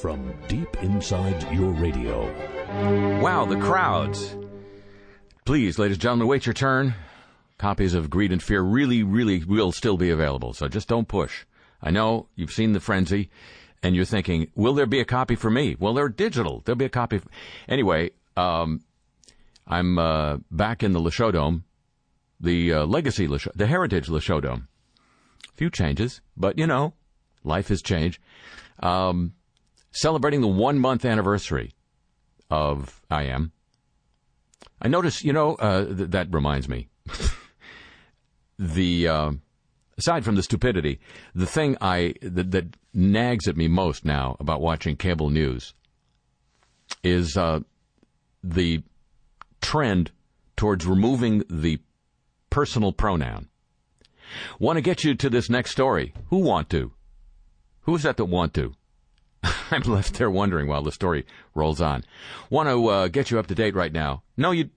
from deep inside your radio. Wow, the crowds. Please, ladies and gentlemen, wait your turn. Copies of Greed and Fear really, really will still be available, so just don't push. I know you've seen the frenzy, and you're thinking, will there be a copy for me? Well, they're digital. There'll be a copy. For... Anyway, um, I'm uh, back in the Le Show Dome, the uh, Legacy the Heritage Le Show Dome. Few changes, but you know, life has changed. Um, celebrating the one month anniversary of I Am. I notice, you know, uh, th- that reminds me. the uh, aside from the stupidity, the thing I that, that, nags at me most now about watching cable news is uh, the trend towards removing the personal pronoun. Want to get you to this next story? Who want to? Who's that that want to? I'm left there wondering while the story rolls on. Want to uh, get you up to date right now? No, you.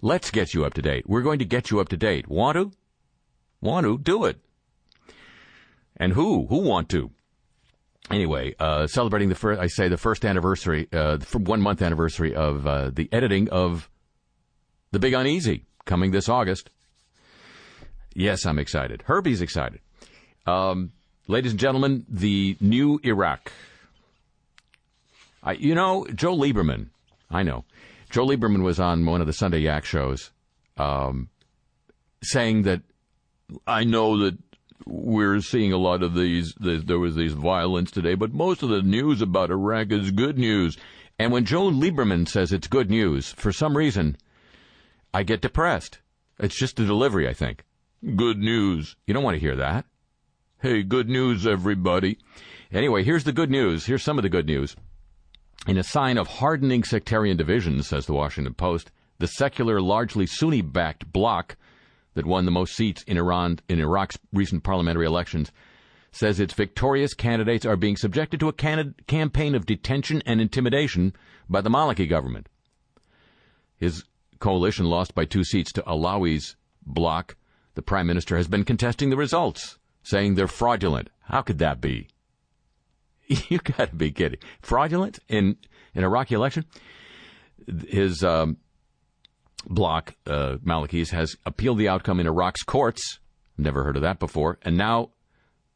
Let's get you up to date. We're going to get you up to date. Want to? Want to? Do it. And who? Who want to? Anyway, uh, celebrating the first, I say the first anniversary, uh, one month anniversary of uh, the editing of The Big Uneasy coming this August. Yes, I'm excited. Herbie's excited. Um, ladies and gentlemen, the new Iraq. I, you know, Joe Lieberman, I know. Joe Lieberman was on one of the Sunday Yak shows um, saying that I know that we're seeing a lot of these, there was these violence today, but most of the news about Iraq is good news. And when Joe Lieberman says it's good news, for some reason, I get depressed. It's just the delivery, I think. Good news. You don't want to hear that. Hey, good news, everybody. Anyway, here's the good news. Here's some of the good news. In a sign of hardening sectarian divisions, says the Washington Post, the secular, largely Sunni backed bloc that won the most seats in Iran in Iraq's recent parliamentary elections says its victorious candidates are being subjected to a can- campaign of detention and intimidation by the Maliki government. His coalition lost by two seats to Alawi's bloc. The prime minister has been contesting the results, saying they're fraudulent. How could that be? You got to be kidding! Fraudulent in an Iraqi election. His um, bloc, uh, has appealed the outcome in Iraq's courts. Never heard of that before. And now,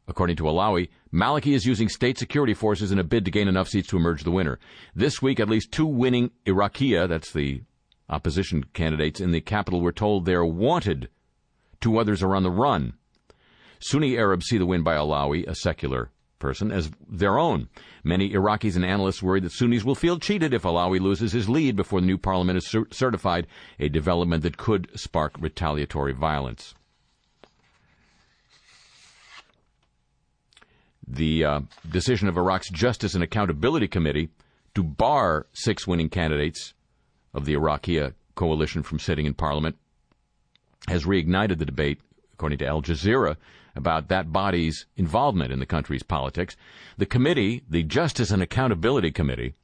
according to Alawi, Maliki is using state security forces in a bid to gain enough seats to emerge the winner. This week, at least two winning Iraqiya, that's the opposition candidates in the capital, were told they're wanted. Two others are on the run. Sunni Arabs see the win by Alawi, a secular person as their own. Many Iraqis and analysts worry that Sunnis will feel cheated if Alawi loses his lead before the new parliament is cer- certified, a development that could spark retaliatory violence. The uh, decision of Iraq's Justice and Accountability Committee to bar six winning candidates of the Iraqi coalition from sitting in parliament has reignited the debate, according to Al Jazeera, about that body's involvement in the country's politics. The committee, the Justice and Accountability Committee,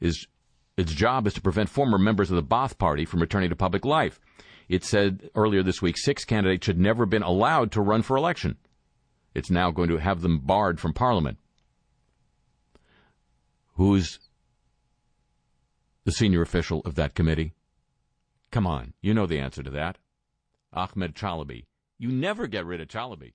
is its job is to prevent former members of the Ba'ath Party from returning to public life. It said earlier this week six candidates should never have been allowed to run for election. It's now going to have them barred from Parliament. Who's the senior official of that committee? Come on, you know the answer to that. Ahmed Chalabi. You never get rid of Chalabi.